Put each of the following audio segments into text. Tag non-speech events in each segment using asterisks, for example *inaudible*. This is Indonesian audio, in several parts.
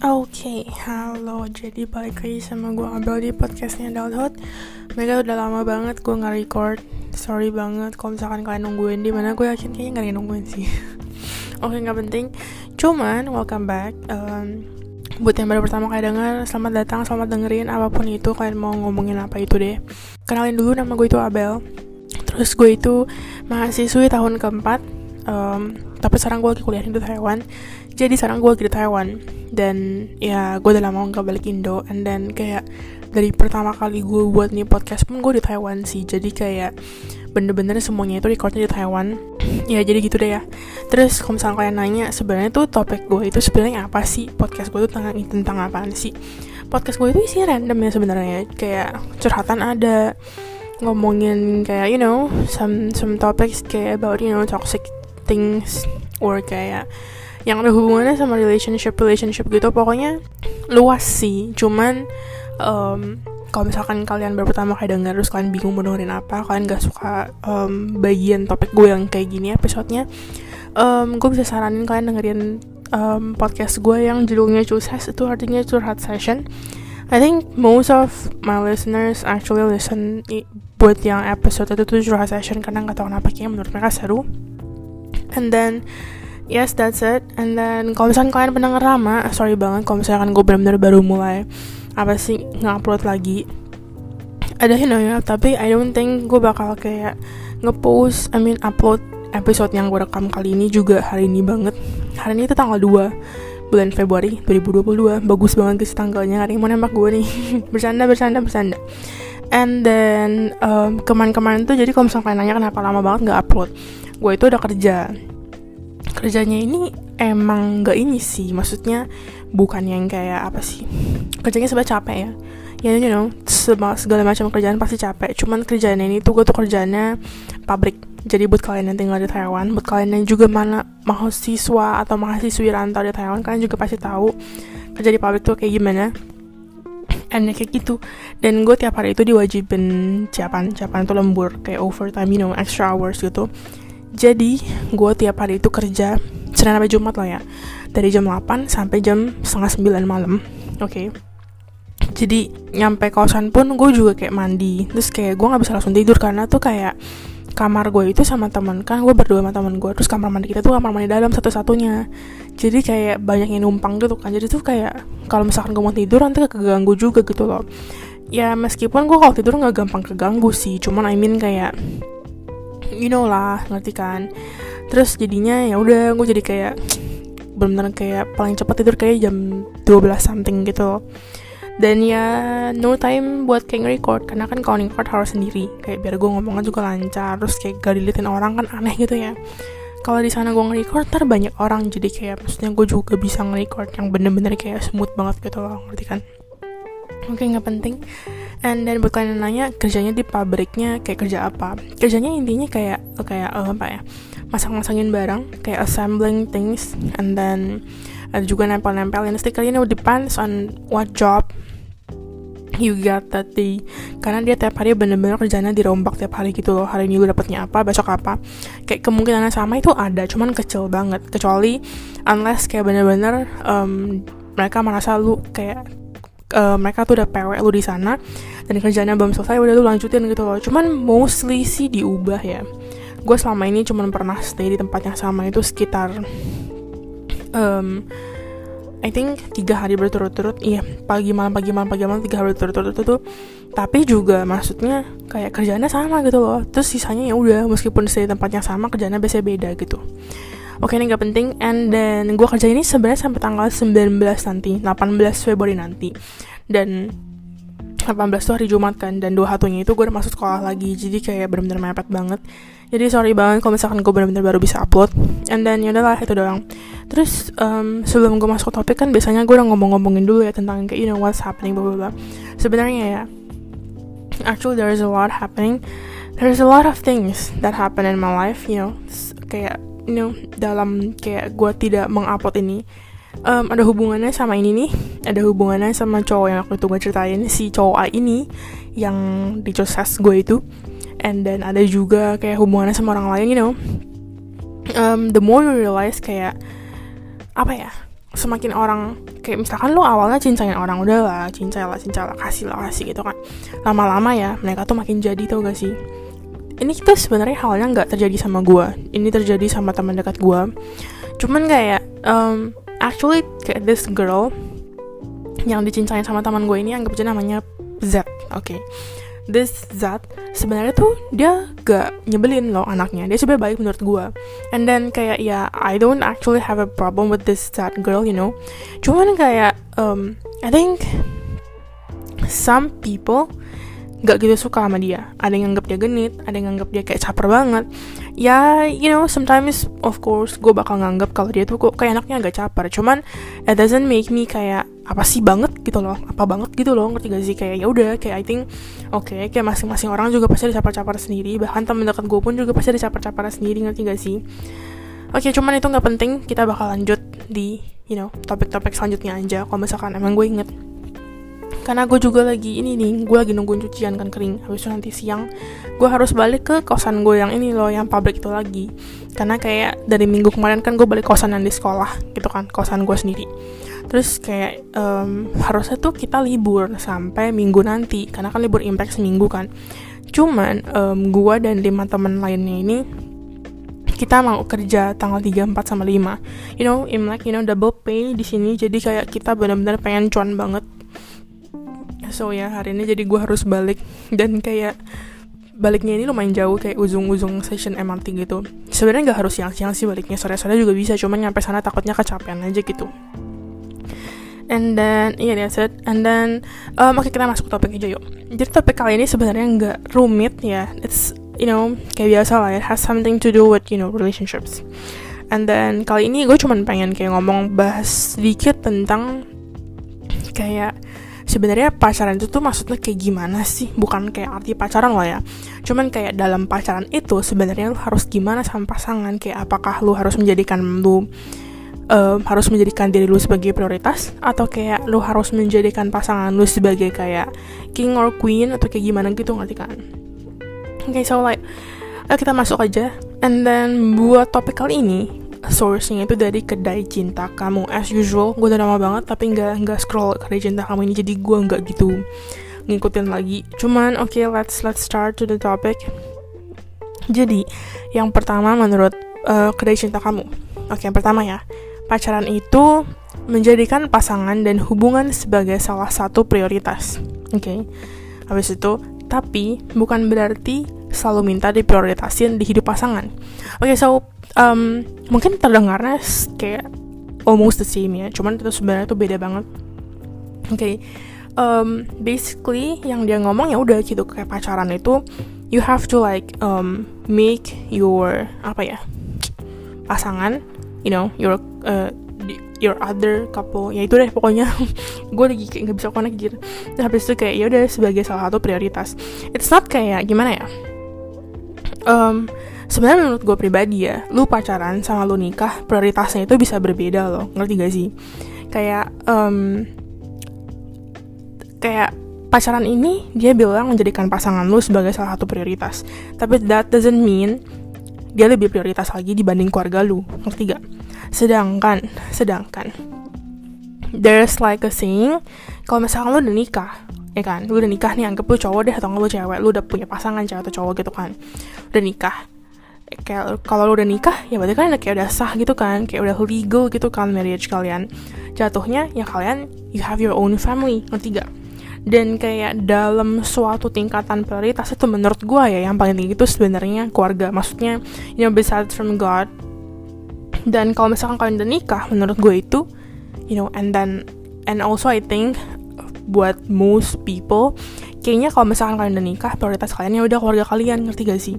Oke, halo. Jadi balik lagi sama gue Abel di podcastnya Adulthood. Mereka udah lama banget gue nggak record. Sorry banget kalau misalkan kalian nungguin di mana. Gue yakin kayaknya nggak nungguin sih. *laughs* Oke, nggak penting. Cuman welcome back. Um, buat yang baru pertama kali denger, selamat datang, selamat dengerin apa pun itu kalian mau ngomongin apa itu deh. Kenalin dulu nama gue itu Abel. Terus gue itu mahasiswi tahun keempat. Um, tapi sekarang gue lagi kuliah di Taiwan. Jadi sekarang gue lagi di Taiwan. Dan ya gue udah lama gak balik Indo. And then kayak dari pertama kali gue buat nih podcast pun gue di Taiwan sih. Jadi kayak bener-bener semuanya itu recordnya di Taiwan. *clears throat* Ya jadi gitu deh ya. Terus kalau misalnya kalian nanya sebenarnya tuh topik gue itu sebenarnya apa sih? Podcast gue tuh tentang tentang apaan sih? Podcast gue itu isi random ya sebenarnya. Kayak curhatan ada ngomongin kayak you know some some topics kayak about you know toxic things or kayak yang ada hubungannya sama relationship relationship gitu pokoknya luas sih. Cuman um, kalau misalkan kalian baru pertama kali denger terus kalian bingung mau dengerin apa kalian gak suka um, bagian topik gue yang kayak gini episodenya um, gue bisa saranin kalian dengerin um, podcast gue yang judulnya Curhat itu artinya curhat session. I think most of my listeners actually listen buat yang episode itu tuh curhat session karena nggak tahu kenapa kayaknya menurut mereka seru. And then yes that's it. And then kalau misalkan kalian pendengar lama sorry banget kalau misalkan gue benar-benar baru mulai apa sih ngupload lagi. Ada you know ya tapi I don't think gue bakal kayak ngepost I mean upload episode yang gue rekam kali ini juga hari ini banget. Hari ini itu tanggal 2 bulan Februari 2022 bagus banget guys tanggalnya hari ini mau nembak gue nih. *laughs* Bercanda bercanda bercanda. And then um, kemarin-kemarin tuh jadi kalau misalnya kalian nanya kenapa lama banget nggak upload gue itu udah kerja kerjanya ini emang gak ini sih. Maksudnya bukan yang kayak apa sih? Kerjanya sebenarnya capek ya. Ya you know segala macam kerjaan pasti capek. Cuman kerjaan ini tuh gue tuh kerjanya pabrik. Jadi buat kalian yang tinggal di Taiwan buat kalian yang juga mana mahasiswa atau mahasiswi rantau di Taiwan kalian juga pasti tahu kerja di pabrik tuh kayak gimana. And kayak gitu. Dan gue tiap hari itu diwajibin ciapan ciapan itu lembur kayak overtime you know extra hours gitu jadi gue tiap hari itu kerja Senin sampai Jumat lah ya. Dari jam 8 sampai jam setengah 9 malam. Oke. Okay. Jadi nyampe kosan pun gue juga kayak mandi. Terus kayak gue gak bisa langsung tidur Karena tuh kayak kamar gue itu sama teman kan gue berdua sama teman gue terus kamar mandi kita tuh kamar mandi dalam satu-satunya. Jadi kayak banyak yang numpang gitu kan. Jadi tuh kayak kalau misalkan gue mau tidur nanti keganggu juga gitu loh. Ya meskipun gue kalau tidur nggak gampang keganggu sih. Cuman I mean kayak you know lah ngerti kan? Terus jadinya ya udah gue jadi kayak benar-benar kayak paling cepat tidur kayak jam 12 something gitu. Dan ya no time buat kayak nge-record karena kan kalau record harus sendiri. Kayak biar gue ngomongnya juga lancar terus kayak gak diliatin orang kan aneh gitu ya. Kalau di sana gue nge-record ntar banyak orang. Jadi kayak maksudnya gue juga bisa nge-record yang bener-bener kayak smooth banget gitu loh ngerti kan? Oke okay, nggak penting and then buat kalian nanya kerjanya di pabriknya kayak kerja apa? Kerjanya intinya kayak kayak uh, apa ya masang-masangin barang kayak assembling things and then ada juga nempel-nempelin stiker ini depends on what job you got that day. Karena dia tiap hari bener-bener kerjanya dirombak tiap hari gitu loh. Hari ini lu dapetnya apa besok apa. Kayak kemungkinan sama itu ada cuman kecil banget. Kecuali unless kayak bener-bener um, mereka merasa lu kayak uh, mereka tuh udah PW lu di sana dan kerjanya belum selesai udah lu lanjutin gitu loh. Cuman mostly sih diubah ya. Gue selama ini cuman pernah stay di tempat yang sama itu sekitar um, I think tiga hari berturut-turut. Iya pagi malam pagi malam pagi malam tiga hari berturut-turut itu tapi juga maksudnya kayak kerjanya sama gitu loh. Terus sisanya ya udah meskipun stay di tempat yang sama kerjanya biasanya beda gitu. Oke ini gak penting. And then gue kerja ini sebenarnya sampai tanggal 19 nanti 18 Februari nanti. Dan 18 tuh hari Jumat kan Dan dua hatunya itu gue udah masuk sekolah lagi Jadi kayak bener-bener mepet banget. Jadi sorry banget kalau misalkan gue bener-bener baru bisa upload And then yaudahlah itu doang. Terus um, sebelum gue masuk topik kan Biasanya gue udah ngomong-ngomongin dulu ya Tentang kayak you know what's happening blah blah blah Sebenarnya ya Actually there is a lot happening. There's a lot of things that happen in my life You know Kayak you know dalam kayak gue tidak mengupload ini um, ada hubungannya sama ini nih. Ada hubungannya sama cowok yang waktu itu gue ceritain si cowok A ini yang di proses gue itu. And then ada juga kayak hubungannya sama orang lain you know. Um, the more you realize kayak apa ya semakin orang kayak misalkan lo awalnya cincain orang udah lah cincai lah cincai lah kasih lah kasih gitu kan. Lama-lama ya mereka tuh makin jadi tau gak sih? Ini tuh sebenarnya halnya nggak terjadi sama gue ini terjadi sama teman dekat gue cuman kayak um, actually kayak this girl yang dicincain sama teman gue ini anggap aja namanya Z oke. Okay this Zat sebenarnya tuh dia gak nyebelin loh anaknya. Dia sebenarnya baik menurut gue. And then kayak ya I don't actually have a problem with this Zat girl you know. Cuman kayak um, I think some people gak gitu suka sama dia. Ada yang nganggap dia genit ada yang nganggap dia kayak caper banget. Ya you know sometimes of course gue bakal nganggap kalau dia tuh kok kayak anaknya agak caper. Cuman it doesn't make me kayak apa sih banget gitu loh? Apa banget gitu loh? Ngerti gak sih? Kayak ya udah kayak I think oke okay, kayak masing-masing orang juga pasti ada caper-caper sendiri. Bahkan temen dekat gue pun juga pasti ada caper-caper sendiri ngerti gak sih? Oke okay, cuman itu nggak penting. Kita bakal lanjut di you know topik-topik selanjutnya aja. Kalau misalkan emang gue inget karena gue juga lagi ini nih gue lagi nungguin cucian kan kering habis itu nanti siang gue harus balik ke kosan gue yang ini loh yang pabrik itu lagi karena kayak dari minggu kemarin kan gue balik kosan yang di sekolah gitu kan kosan gue sendiri terus kayak um, harusnya tuh kita libur sampai minggu nanti karena kan libur impact seminggu kan cuman um, gue dan lima temen lainnya ini kita mau kerja tanggal 3, 4 sama 5. You know, Imlek, you know, double pay di sini. Jadi kayak kita benar-benar pengen cuan banget so ya hari ini jadi gue harus balik. Dan kayak baliknya ini lumayan jauh kayak ujung-ujung session MRT gitu. Sebenarnya nggak harus siang-siang sih baliknya sore-sore juga bisa cuman nyampe sana takutnya kecapean aja gitu. And then iya yeah, that's it. And then um, oke okay, kita masuk ke topik aja yuk. Jadi topik kali ini sebenarnya nggak rumit ya. It's you know kayak biasa lah it has something to do with you know relationships. And then kali ini gue cuman pengen kayak ngomong bahas sedikit tentang kayak sebenarnya pacaran itu tuh maksudnya kayak gimana sih? Bukan kayak arti pacaran loh ya. Cuman kayak dalam pacaran itu sebenarnya lu harus gimana sama pasangan? Kayak apakah lu harus menjadikan lu um, harus menjadikan diri lu sebagai prioritas? Atau kayak lu harus menjadikan pasangan lu sebagai kayak king or queen? Atau kayak gimana gitu ngerti kan? Okay, so like kita masuk aja. And then buat topik kali ini source-nya itu dari kedai cinta kamu. As usual gue udah lama banget tapi nggak nggak scroll kedai cinta kamu ini jadi gue nggak gitu ngikutin lagi. Cuman oke okay, let's let's start to the topic. Jadi yang pertama menurut uh, kedai cinta kamu. Oke okay, yang pertama ya. Pacaran itu menjadikan pasangan dan hubungan sebagai salah satu prioritas. Oke okay? habis itu tapi bukan berarti selalu minta diprioritasin di hidup pasangan. Oke okay, so um, mungkin terdengarnya kayak almost the same ya cuman itu sebenarnya tuh beda banget. Oke okay. um, basically yang dia ngomong ya udah gitu kayak pacaran itu you have to like um, make your apa ya pasangan you know your uh, your other couple ya itu deh pokoknya. *laughs* Gue lagi kayak nggak bisa connect gitu. Dan habis itu kayak ya udah sebagai salah satu prioritas. It's not kayak gimana ya um, sebenarnya menurut gue pribadi ya lu pacaran sama lu nikah prioritasnya itu bisa berbeda loh. Ngerti gak sih? Kayak um, kayak pacaran ini dia bilang menjadikan pasangan lu sebagai salah satu prioritas. Tapi that doesn't mean dia lebih prioritas lagi dibanding keluarga lu. Ngerti gak? Sedangkan sedangkan there's like a saying kalau misalkan lu udah nikah ya kan? Lu udah nikah nih anggap lu cowok deh atau lu cewek lu udah punya pasangan cewek atau cowok gitu kan? Udah nikah kayak kalau lu udah nikah ya berarti kan kayak udah sah gitu kan kayak udah legal gitu kan marriage kalian. Jatuhnya ya kalian you have your own family ngerti gak dan kayak dalam suatu tingkatan prioritas itu menurut gue ya yang paling tinggi itu sebenarnya keluarga. Maksudnya you know besides from God. Dan kalau misalkan kalian udah nikah menurut gue itu you know and then and also I think buat most people kayaknya kalau misalkan kalian udah nikah prioritas kalian ya udah keluarga kalian ngerti gak sih?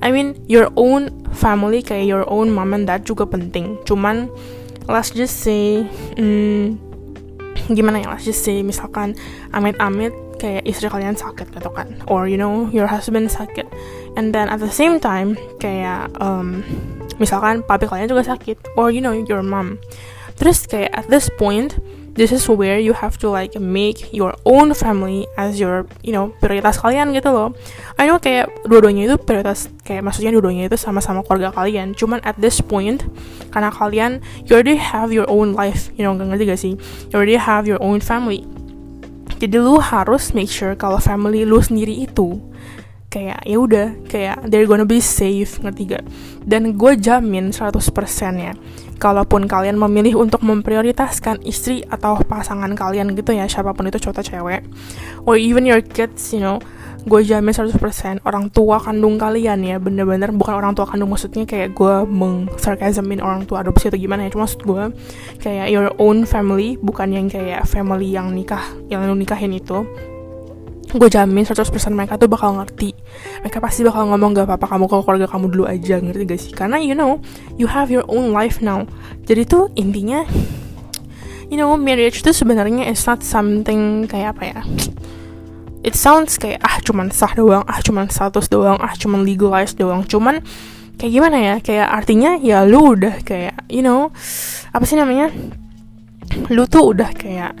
I mean your own family kayak your own mom and dad juga penting. Cuman let's just say hmm, gimana ya? Let's just say misalkan amit-amit kayak istri kalian sakit gitu kan. Or you know your husband sakit. And then at the same time kayak um, misalkan papi kalian juga sakit. Or you know your mom. Terus kayak at this point this is where you have to like make your own family as your you know prioritas kalian gitu loh. I know kayak dua-duanya itu prioritas kayak maksudnya dua-duanya itu sama-sama keluarga kalian. Cuman at this point karena kalian you already have your own life you know gak ngerti gak sih? You already have your own family. Jadi lu harus make sure kalau family lu sendiri itu kayak ya udah kayak they're gonna be safe ngerti gak dan gue jamin 100% ya kalaupun kalian memilih untuk memprioritaskan istri atau pasangan kalian gitu ya siapa pun itu cowok cewek or even your kids you know gue jamin 100% orang tua kandung kalian ya bener-bener bukan orang tua kandung maksudnya kayak gue mengsarkasmin orang tua adopsi atau gimana ya cuma maksud gue kayak your own family bukan yang kayak family yang nikah yang lu nikahin itu gue jamin 100% mereka tuh bakal ngerti. Mereka pasti bakal ngomong gak apa-apa kamu kalau keluarga kamu dulu aja ngerti gak sih? Karena you know you have your own life now. Jadi tuh intinya you know marriage tuh sebenarnya it's not something kayak apa ya it sounds kayak ah cuman sah doang ah cuman status doang ah cuman legalized doang. Cuman kayak gimana ya? Kayak artinya ya lu udah kayak you know apa sih namanya? Lu tuh udah kayak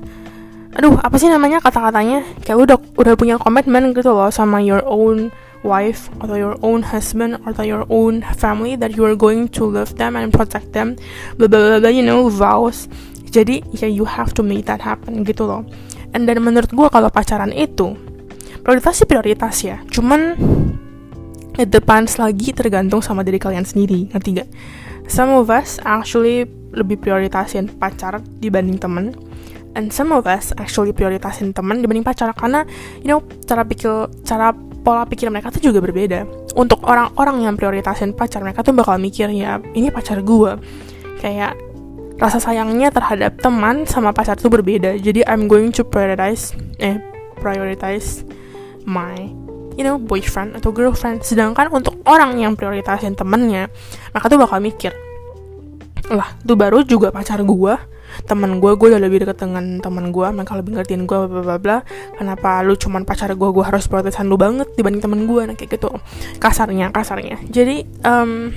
aduh apa sih namanya kata-katanya? Kayak udah udah punya komitmen gitu loh sama your own wife atau your own husband atau your own family that you are going to love them and protect them. Blah blah blah, blah you know vows. Jadi ya you have to make that happen gitu loh. And dan menurut gue kalau pacaran itu prioritas sih prioritas ya. Cuman it depends lagi tergantung sama diri kalian sendiri ngerti gak some of us actually lebih prioritasin pacar dibanding temen and some of us actually prioritasin teman dibanding pacar karena you know cara pikir cara pola pikir mereka tuh juga berbeda. Untuk orang-orang yang prioritasin pacar mereka tuh bakal mikir ya ini pacar gue kayak rasa sayangnya terhadap teman sama pacar tuh berbeda. Jadi I'm going to prioritize eh prioritize my you know boyfriend atau girlfriend. Sedangkan untuk orang yang prioritasin temennya mereka tuh bakal mikir lah tuh baru juga pacar gue teman gue gue udah lebih deket dengan teman gue mereka lebih ngertiin gue bla bla bla. Kenapa lu cuman pacar gue gue harus protesan lu banget dibanding teman gue nah kayak gitu. Kasarnya kasarnya. Jadi um,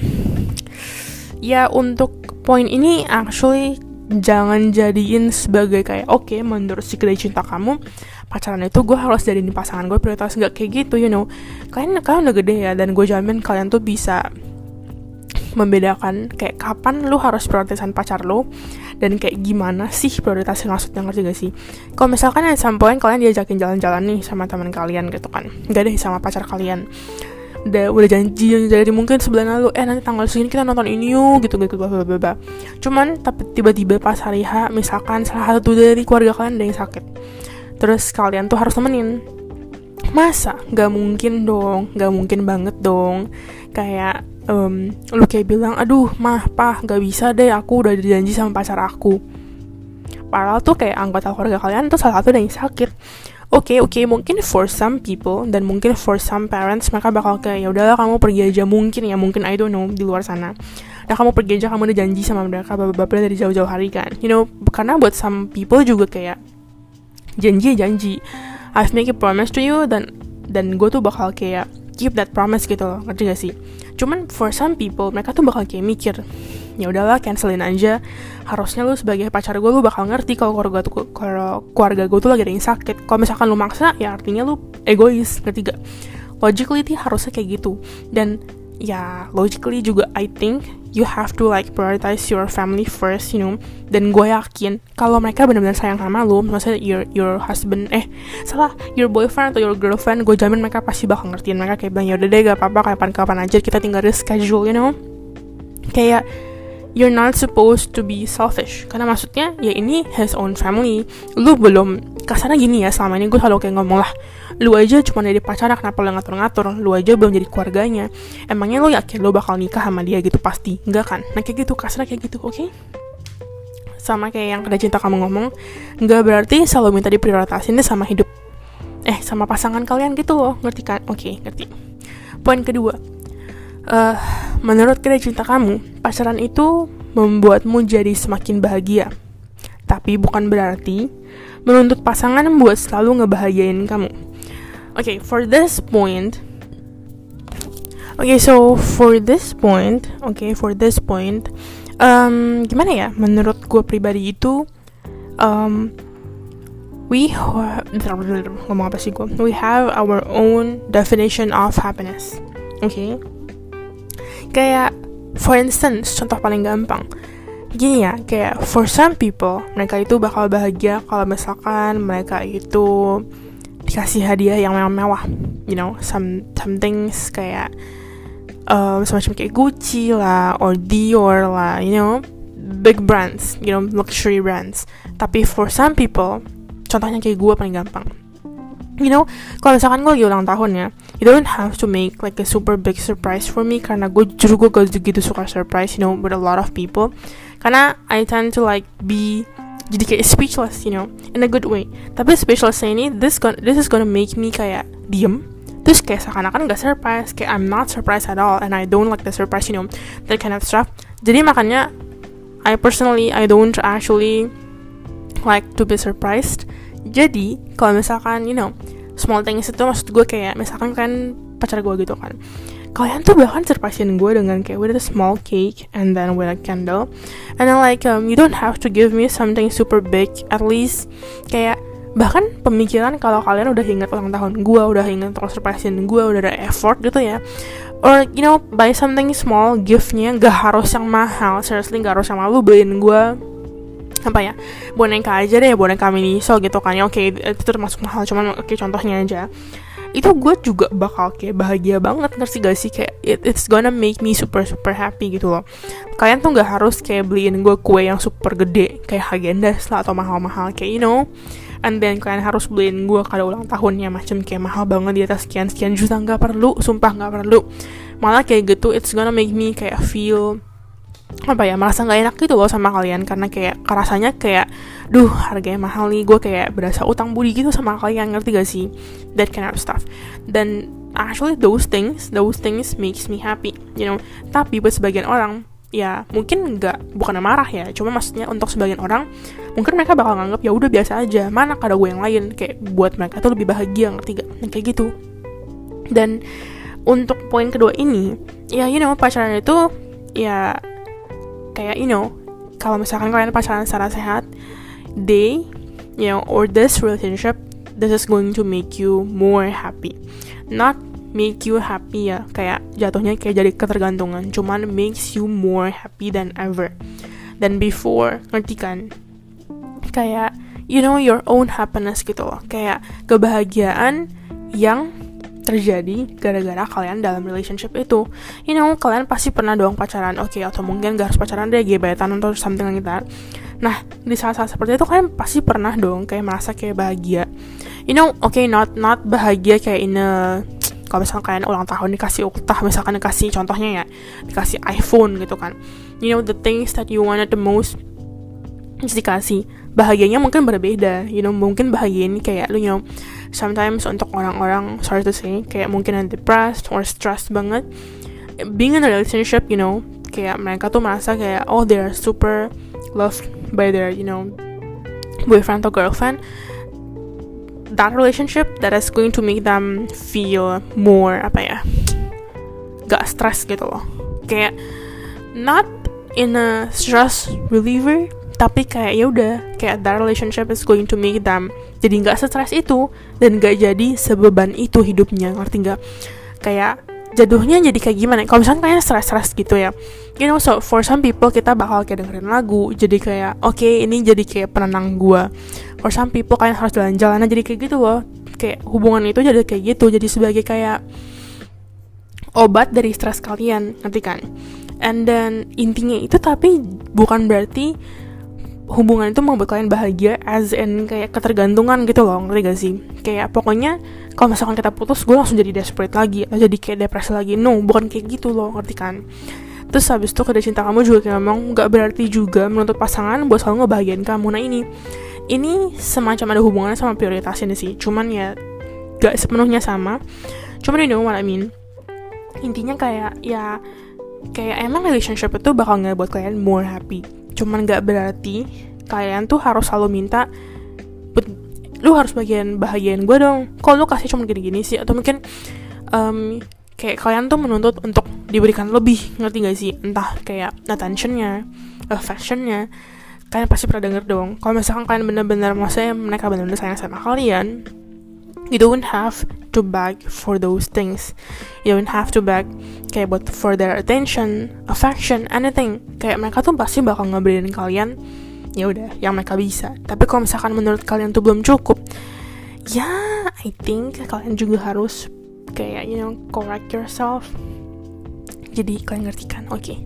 ya untuk poin ini actually jangan jadiin sebagai kayak oke okay, menurut si kedai cinta kamu pacaran itu gue harus jadiin pasangan gue prioritas. Nggak kayak gitu you know. Kalian kalian udah gede ya dan gue jamin kalian tuh bisa membedakan kayak kapan lu harus prioritasan pacar lu dan kayak gimana sih prioritasnya? Maksudnya ngerti gak sih? Kalau misalkan ada sampoin kalian diajakin jalan-jalan nih sama teman kalian gitu kan. Gak deh sama pacar kalian. Udah udah janji jadi mungkin sebulan lalu eh nanti tanggal segini kita nonton ini yuk gitu gitu bla bla bla. Cuman tapi tiba-tiba pas hari H misalkan salah satu dari keluarga kalian ada yang sakit. Terus kalian tuh harus temenin. Masa? Nggak mungkin dong. Nggak mungkin banget dong. Kayak um, lu kayak bilang aduh mah pah gak bisa deh aku udah dijanji sama pacar aku. Padahal tuh kayak anggota keluarga kalian tuh salah satu yang sakit. Oke okay, oke okay, mungkin for some people dan mungkin for some parents mereka bakal kayak ya udahlah kamu pergi aja. Mungkin ya mungkin I don't know di luar sana. Dan kamu pergi aja kamu udah janji sama mereka bapak-bapak dari jauh-jauh hari kan. You know karena buat some people juga kayak janji janji. I've make a promise to you dan dan gue tuh bakal kayak keep that promise gitu loh ngerti gak sih cuman for some people mereka tuh bakal kayak mikir ya udahlah cancelin aja. Harusnya lu sebagai pacar gue lu bakal ngerti kalau keluarga tuh kalau keluarga gue tuh lagi ada yang sakit. Kalau misalkan lu maksa ya artinya lu egois ngerti gak logically harusnya kayak gitu. Dan ya logically juga I think you have to like prioritize your family first you know. Dan gue yakin kalau mereka benar-benar sayang sama lo maksudnya your your husband eh salah your boyfriend atau your girlfriend gue jamin mereka pasti bakal ngertiin mereka kayak bilang ya udah deh gak apa-apa kapan-kapan aja kita tinggal reschedule you know. Kayak you're not supposed to be selfish. Karena maksudnya ya ini his own family. Lu belum kasarnya gini ya selama ini gue selalu kayak ngomong lah. Lu aja cuma jadi pacar kenapa lu ngatur-ngatur? Lu aja belum jadi keluarganya. Emangnya lu yakin lu bakal nikah sama dia gitu? Pasti. Enggak kan? Nah kayak gitu kasarnya kayak gitu oke? Okay? sama kayak yang kada cinta kamu ngomong nggak berarti selalu minta diprioritasin deh sama hidup. Eh sama pasangan kalian gitu loh. Ngerti kan? Oke okay, ngerti. Poin kedua uh, menurut kedai cinta kamu pacaran itu membuatmu jadi semakin bahagia. Tapi bukan berarti menuntut pasangan membuat selalu ngebahagiain kamu. Okay for this point okay so for this point okay for this point um, gimana ya? Menurut gue pribadi itu um, we ngomong apa sih gue we have our own definition of happiness oke okay? Kayak for instance contoh paling gampang. Gini ya kayak for some people mereka itu bakal bahagia kalau misalkan mereka itu dikasih hadiah yang mewah-mewah. You know some some things kayak um, semacam kayak Gucci lah or Dior lah you know. Big brands you know luxury brands. Tapi for some people contohnya kayak gue paling gampang you know kalau misalkan gue lagi ulang tahun ya you don't have to make like a super big surprise for me karena gue justru gue gak gitu suka surprise you know with a lot of people. Karena I tend to like be jadi kayak speechless you know in a good way. Tapi speechless ini this gonna, this is gonna make me kayak diem. Terus kayak seakan-akan gak surprise kayak I'm not surprised at all and I don't like the surprise you know that kind of stuff. Jadi makanya I personally I don't actually like to be surprised jadi kalau misalkan you know small things itu maksud gue kayak misalkan kan pacar gue gitu kan. Kalian tuh bahkan surprisein gue dengan kayak with a small cake and then with a candle. And then like um, you don't have to give me something super big at least. Kayak bahkan pemikiran kalau kalian udah ingat ulang tahun gue udah ingat terus surprisein gue udah ada effort gitu ya. Or you know buy something small giftnya gak harus yang mahal seriously gak harus yang malu beliin gue apa ya boneka aja deh boneka miniso gitu kan ya. Oke itu termasuk mahal cuman oke contohnya aja. Itu gue juga bakal kayak bahagia banget ngerti gak sih? Kayak it, it's gonna make me super super happy gitu loh. Kalian tuh nggak harus kayak beliin gue kue yang super gede kayak Hagendas lah atau mahal-mahal kayak you know. And then kalian harus beliin gue kado ulang tahunnya macam kayak mahal banget di atas sekian sekian juta nggak perlu sumpah nggak perlu. Malah kayak gitu it's gonna make me kayak feel apa ya merasa nggak enak gitu loh sama kalian. Karena kayak rasanya kayak duh harganya mahal nih gue kayak berasa utang budi gitu sama kalian ngerti gak sih? That kind of stuff. Dan actually those things those things makes me happy you know. Tapi buat sebagian orang ya mungkin nggak bukan marah ya. Cuma maksudnya untuk sebagian orang mungkin mereka bakal nganggap ya udah biasa aja. Mana ada gue yang lain? Kayak buat mereka tuh lebih bahagia ngerti gak? Kayak gitu. Dan untuk poin kedua ini ya you know pacaran itu ya kayak you know kalau misalkan kalian pacaran secara sehat they you know or this relationship this is going to make you more happy. Not make you happy ya kayak jatuhnya kayak jadi ketergantungan cuman makes you more happy than ever. Than before ngerti kan? Kayak you know your own happiness gitu loh. Kayak kebahagiaan yang terjadi gara-gara kalian dalam relationship itu. You know kalian pasti pernah dong pacaran. Oke okay, atau mungkin gak harus pacaran deh gebetan atau something like that. Nah di saat-saat seperti itu kalian pasti pernah dong kayak merasa kayak bahagia. You know oke okay, not not bahagia kayak in a kalau misalkan kalian ulang tahun dikasih ultah misalkan dikasih contohnya ya dikasih iPhone gitu kan. You know the things that you wanted the most dikasih. Bahagianya mungkin berbeda you know mungkin bahagia ini kayak lu you know sometimes untuk orang-orang sorry to say kayak mungkin yang depressed or stressed banget. Being in a relationship you know kayak mereka tuh merasa kayak oh they're super loved by their you know boyfriend atau girlfriend. That relationship that is going to make them feel more apa ya gak stress gitu loh. Kayak not in a stress reliever tapi kayak ya udah kayak that relationship is going to make them jadi nggak stres itu dan nggak jadi sebeban itu hidupnya ngerti nggak? Kayak jatuhnya jadi kayak gimana? Kalau misalnya kalian stres-stres gitu ya you know so for some people kita bakal kayak dengerin lagu jadi kayak oke okay, ini jadi kayak penenang gue for some people kalian harus jalan-jalan jadi kayak gitu loh. Kayak hubungan itu jadi kayak gitu jadi sebagai kayak obat dari stres kalian nanti kan? And then intinya itu tapi bukan berarti hubungan itu membuat kalian bahagia as in kayak ketergantungan gitu loh ngerti gak sih? Kayak pokoknya kalau misalkan kita putus gue langsung jadi desperate lagi atau jadi kayak depresi lagi. No bukan kayak gitu loh ngerti kan? Terus habis itu kedai cinta kamu juga kayak ngomong gak berarti juga menuntut pasangan buat selalu ngebahagiain kamu. Nah ini ini semacam ada hubungannya sama prioritasnya sih. Cuman ya gak sepenuhnya sama. Cuman you know what I mean? Intinya kayak ya kayak emang relationship itu bakal nggak buat kalian more happy cuman gak berarti kalian tuh harus selalu minta lu harus bagian bahagian gue dong. Kalau lu kasih cuma gini-gini sih atau mungkin um, kayak kalian tuh menuntut untuk diberikan lebih ngerti gak sih? Entah kayak attentionnya affectionnya kalian pasti pernah denger dong. Kalau misalkan kalian benar-benar maksudnya mereka benar-benar sayang sama kalian you don't have to beg for those things. You don't have to beg kayak buat for their attention affection anything. Kayak mereka tuh pasti bakal ngeberiin kalian ya udah yang mereka bisa. Tapi kalau misalkan menurut kalian tuh belum cukup ya I think kalian juga harus kayak you know correct yourself. Jadi kalian ngerti kan? Oke. Okay.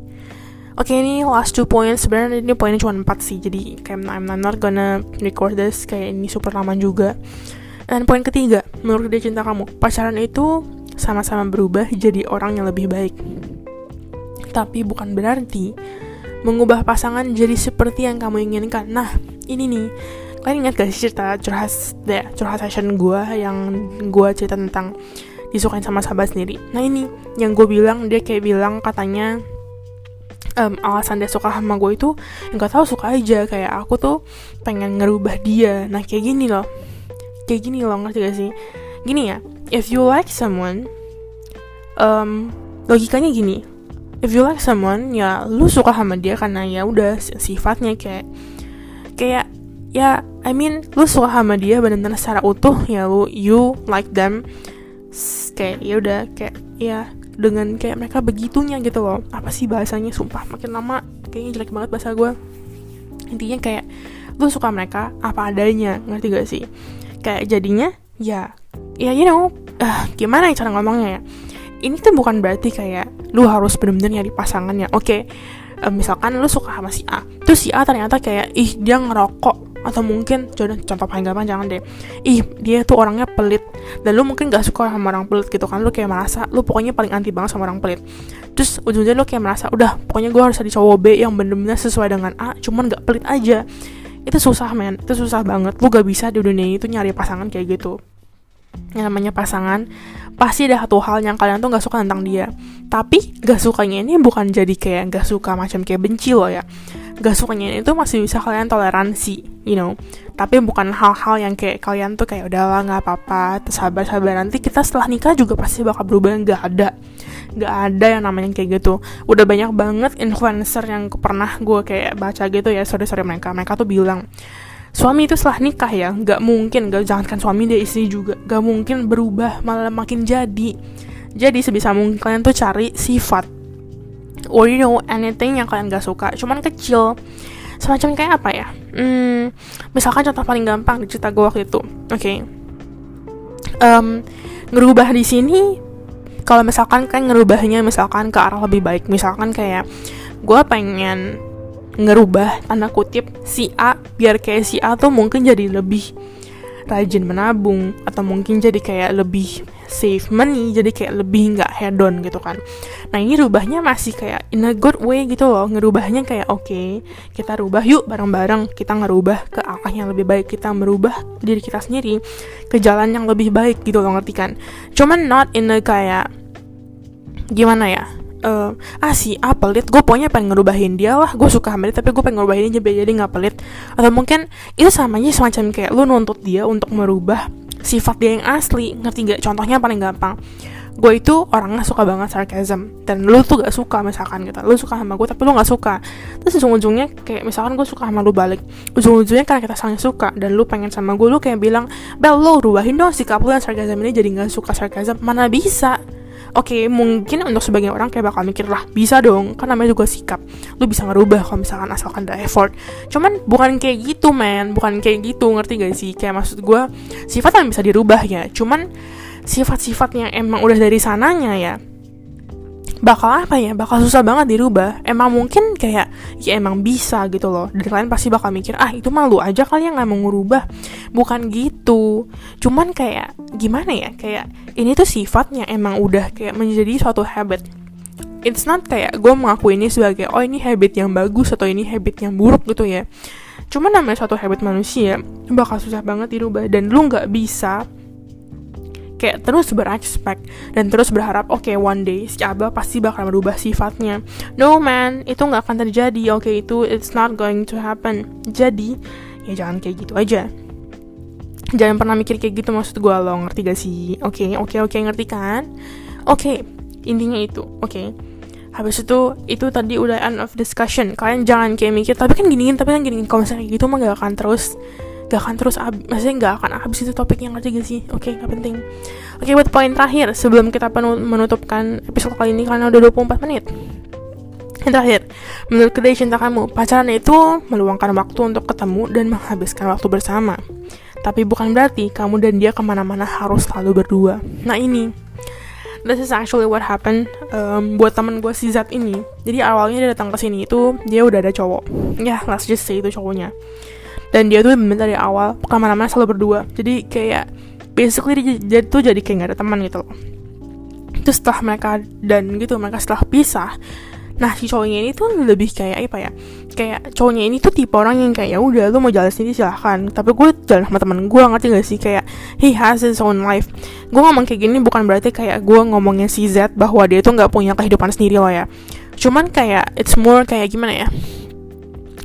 Oke okay, ini last two points. Sebenarnya ini poinnya cuma empat sih. Jadi kayak I'm not gonna record this. Kayak ini super lama juga dan poin ketiga menurut dia cinta kamu pacaran itu sama-sama berubah jadi orang yang lebih baik. Tapi bukan berarti mengubah pasangan jadi seperti yang kamu inginkan. Nah ini nih kalian ingat gak sih cerita curhat deh curhat session gue yang gue cerita tentang disukain sama sahabat sendiri? Nah ini yang gue bilang dia kayak bilang katanya um, alasan dia suka sama gue itu nggak tahu suka aja kayak aku tuh pengen ngerubah dia. Nah kayak gini loh kayak gini loh ngerti gak sih? Gini ya if you like someone um, logikanya gini. If you like someone ya lu suka sama dia karena ya udah sifatnya kayak kayak ya I mean lu suka sama dia benar-benar secara utuh ya lu you like them kayak ya udah kayak ya dengan kayak mereka begitunya gitu loh. Apa sih bahasanya? Sumpah makin lama kayaknya jelek banget bahasa gue intinya kayak lu suka mereka apa adanya ngerti gak sih kayak jadinya ya ya you know uh, gimana ya cara ngomongnya ya? Ini tuh bukan berarti kayak lu harus bener-bener nyari pasangannya. Oke okay, uh, misalkan lu suka sama si A terus si A ternyata kayak ih dia ngerokok atau mungkin jodoh contoh paling gampang jangan deh ih dia tuh orangnya pelit dan lu mungkin gak suka sama orang pelit gitu kan lu kayak merasa lu pokoknya paling anti banget sama orang pelit. Terus ujungnya lu kayak merasa udah pokoknya gue harus ada cowok B yang bener-bener sesuai dengan A cuman gak pelit aja itu susah men. Itu susah banget. Lu gak bisa di dunia itu nyari pasangan kayak gitu. Yang namanya pasangan pasti ada satu hal yang kalian tuh gak suka tentang dia. Tapi gak sukanya ini bukan jadi kayak gak suka macam kayak benci loh ya gak sukanya itu masih bisa kalian toleransi you know. Tapi bukan hal-hal yang kayak kalian tuh kayak udahlah nggak apa-apa sabar sabar nanti kita setelah nikah juga pasti bakal berubah nggak ada. Nggak ada yang namanya kayak gitu. Udah banyak banget influencer yang pernah gue kayak baca gitu ya sorry sorry mereka. Mereka tuh bilang suami itu setelah nikah ya nggak mungkin gak jangankan suami dia istri juga nggak mungkin berubah malah makin jadi. Jadi sebisa mungkin kalian tuh cari sifat or you know anything yang kalian gak suka cuman kecil semacam kayak apa ya hmm, misalkan contoh paling gampang di cerita gue waktu itu oke okay. um, ngerubah di sini kalau misalkan kan ngerubahnya misalkan ke arah lebih baik misalkan kayak gue pengen ngerubah tanda kutip si A biar kayak si A tuh mungkin jadi lebih rajin menabung atau mungkin jadi kayak lebih save money jadi kayak lebih nggak hedon gitu kan. Nah ini rubahnya masih kayak in a good way gitu loh. Ngerubahnya kayak oke okay, kita rubah yuk bareng-bareng. Kita ngerubah ke arah yang lebih baik. Kita merubah diri kita sendiri ke jalan yang lebih baik gitu loh ngerti kan? Cuman not in a kayak gimana ya? Uh, ah si A pelit. Gue pokoknya pengen ngerubahin dia lah. Gue suka sama dia tapi gue pengen ngerubahin dia jadi nggak pelit. Atau mungkin itu samanya semacam kayak lu nuntut dia untuk merubah sifat dia yang asli ngerti gak contohnya paling gampang. Gue itu orangnya suka banget sarcasm. Dan lu tuh gak suka misalkan gitu. Lu suka sama gue tapi lu gak suka. Terus ujung-ujungnya kayak misalkan gue suka sama lu balik. Ujung-ujungnya karena kita saling suka dan lu pengen sama gue lu kayak bilang bel lu rubahin dong sikap lu yang sarcasm ini jadi gak suka sarcasm. Mana bisa oke okay, mungkin untuk sebagian orang kayak bakal mikir lah bisa dong. Kan namanya juga sikap. Lu bisa ngerubah kalau misalkan asalkan ada effort. Cuman bukan kayak gitu man bukan kayak gitu ngerti gak sih? Kayak maksud gue sifat yang bisa dirubah ya cuman sifat-sifat yang emang udah dari sananya ya bakal apa ya? Bakal susah banget dirubah. Emang mungkin kayak ya emang bisa gitu loh. Dan kalian pasti bakal mikir ah itu malu aja kali yang nggak mau ngurubah bukan gitu. Cuman kayak gimana ya? Kayak ini tuh sifatnya emang udah kayak menjadi suatu habit. It's not kayak gue mengaku ini sebagai oh ini habit yang bagus atau ini habit yang buruk gitu ya. Cuman namanya suatu habit manusia bakal susah banget dirubah. Dan lu nggak bisa kayak terus berekspek dan terus berharap oke okay, one day si Abah pasti bakal merubah sifatnya. No man itu nggak akan terjadi. Oke okay, itu it's not going to happen. Jadi ya jangan kayak gitu aja. Jangan pernah mikir kayak gitu maksud gue lo ngerti gak sih? Oke okay, oke okay, oke okay, ngerti kan? Oke okay, intinya itu oke. Okay. habis itu itu tadi udah end of discussion. Kalian jangan kayak mikir tapi kan giniin tapi kan giniin kalau misalnya gitu mah gak akan terus gak akan terus ab maksudnya gak akan habis itu topiknya ngerti gak sih? Oke okay, gak penting. Oke okay, buat poin terakhir sebelum kita menutupkan episode kali ini karena udah 24 menit. Yang terakhir, menurut kedai cinta kamu, pacaran itu meluangkan waktu untuk ketemu dan menghabiskan waktu bersama. Tapi bukan berarti kamu dan dia ke mana-mana harus selalu berdua. Nah ini, this is actually what happened um, buat temen gue si Zat ini. Jadi awalnya dia datang ke sini itu dia udah ada cowok. Ya yeah, let's just say itu cowoknya dan dia tuh bener dari awal ke mana-mana selalu berdua. Jadi kayak basically dia, dia tuh jadi kayak gak ada teman gitu loh. Terus setelah mereka dan gitu mereka setelah pisah nah si cowoknya ini tuh lebih kayak apa ya kayak cowoknya ini tuh tipe orang yang kayak ya udah lu mau jalan sendiri silahkan. Tapi gue jalan sama temen gue ngerti gak sih? Kayak he has his own life. Gue ngomong kayak gini bukan berarti kayak gue ngomongnya si Z bahwa dia tuh nggak punya kehidupan sendiri loh ya. Cuman kayak it's more kayak gimana ya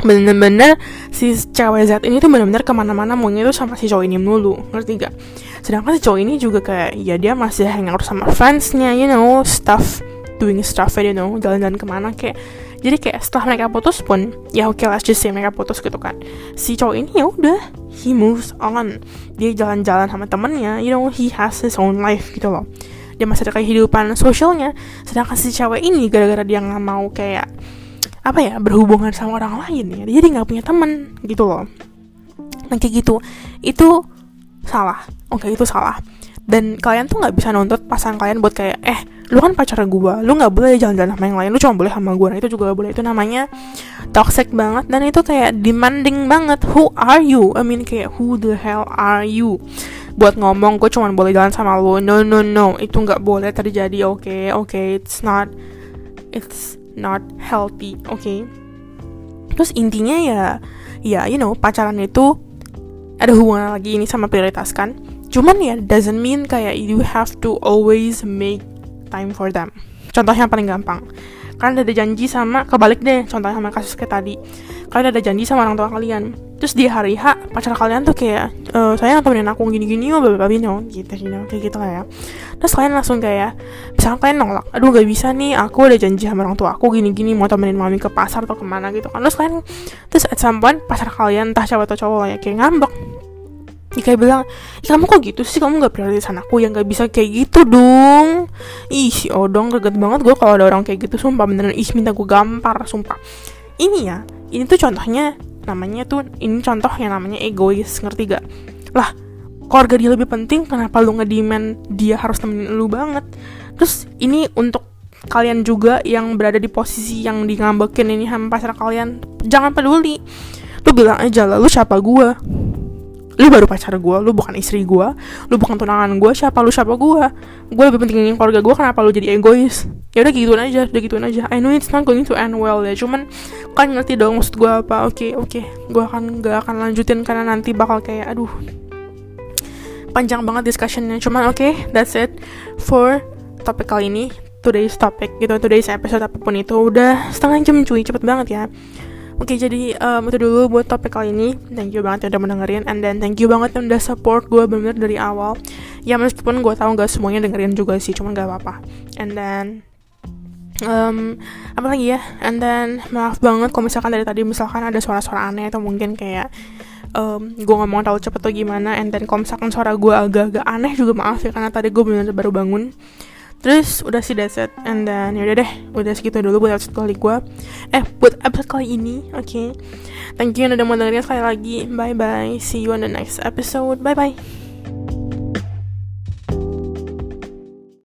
bener-bener si cewek Z ini tuh bener-bener ke mana-mana maunya tuh sama si cowok ini mulu ngerti gak? Sedangkan si cowok ini juga kayak ya dia masih hangout sama fansnya you know stuff doing stuff you know jalan-jalan ke mana kayak jadi kayak setelah mereka putus pun ya oke okay, let's just say mereka putus gitu kan si cowok ini ya udah he moves on. Dia jalan-jalan sama temennya you know he has his own life gitu loh. Dia masih ada kehidupan sosialnya. Sedangkan si cewek ini gara-gara dia nggak mau kayak apa ya berhubungan sama orang lain ya. Jadi nggak punya temen gitu loh. Nah kayak gitu. Itu salah. Oke itu salah. Dan kalian tuh nggak bisa nuntut pasangan kalian buat kayak eh lu kan pacar gue lu nggak boleh jalan-jalan sama yang lain. Lu cuma boleh sama gue nah itu juga gak boleh. Itu namanya toxic banget dan itu kayak demanding banget. Who are you? I mean kayak who the hell are you? Buat ngomong gue cuma boleh jalan sama lu. No no no. Itu nggak boleh terjadi oke? Okay? oke okay, it's not it's not healthy oke okay? terus intinya ya ya you know pacaran itu ada hubungan lagi ini sama prioritas kan? Cuman ya doesn't mean kayak you have to always make time for them. Contohnya paling gampang kalian ada janji sama kebalik deh contohnya sama kasus kayak tadi. Kalian ada janji sama orang tua kalian. Terus di hari H pacar kalian tuh kayak e, saya temenin aku gini-gini oh bapak bino gitu know, kayak gitu lah ya. Terus kalian langsung kayak misalnya kalian nolak aduh gak bisa nih aku ada janji sama orang tua aku gini-gini mau temenin mami ke pasar atau ke mana gitu kan. Terus kalian terus at some point pacar kalian entah cewek atau cowok ya kayak ngambek Ya kayak bilang, kamu kok gitu sih, kamu gak prioritas anakku yang gak bisa kayak gitu dong. Ih, si Odong greget banget gue kalau ada orang kayak gitu, sumpah beneran. Ih, minta gue gampar, sumpah. Ini ya, ini tuh contohnya, namanya tuh, ini contoh yang namanya egois, ngerti gak? Lah, keluarga dia lebih penting, kenapa lu ngediman dia harus temenin lu banget? Terus ini untuk kalian juga yang berada di posisi yang di ngambekin ini sama pacar kalian Jangan peduli. Lu bilang aja lah, lu siapa gue lu baru pacar gue lu bukan istri gue lu bukan tunangan gue siapa lu siapa gue gue lebih pentingin keluarga gue kenapa lu jadi egois? Ya udah gituin aja udah gituin aja. I know it's not going to end well ya cuman kan ngerti dong maksud gue apa. Oke okay, oke. Okay. gue akan gak akan lanjutin karena nanti bakal kayak aduh panjang banget discussionnya. Cuman oke okay, that's it for topik kali ini. Today's topic gitu today's episode apa pun itu. Udah setengah jam cuy. Cepet banget ya Oke, okay, jadi um, itu dulu buat topik kali ini. Thank you banget yang udah mendengarin, and then thank you banget yang udah support gue bener dari awal. Ya meskipun gue tahu gak semuanya dengerin juga sih, cuman gak apa-apa. And then um, apa lagi ya? And then maaf banget kalau misalkan dari tadi misalkan ada suara-suara aneh atau mungkin kayak um, gue ngomong terlalu cepet atau gimana. And then kalau misalkan suara gue agak-agak aneh juga maaf ya karena tadi gue bener-bener baru bangun terus udah sih that's it. And then yaudah deh. Udah segitu dulu buat episode kali gue eh buat episode kali ini oke. Okay. thank you yang udah mau dengerin sekali lagi. Bye bye see you on the next episode. Bye bye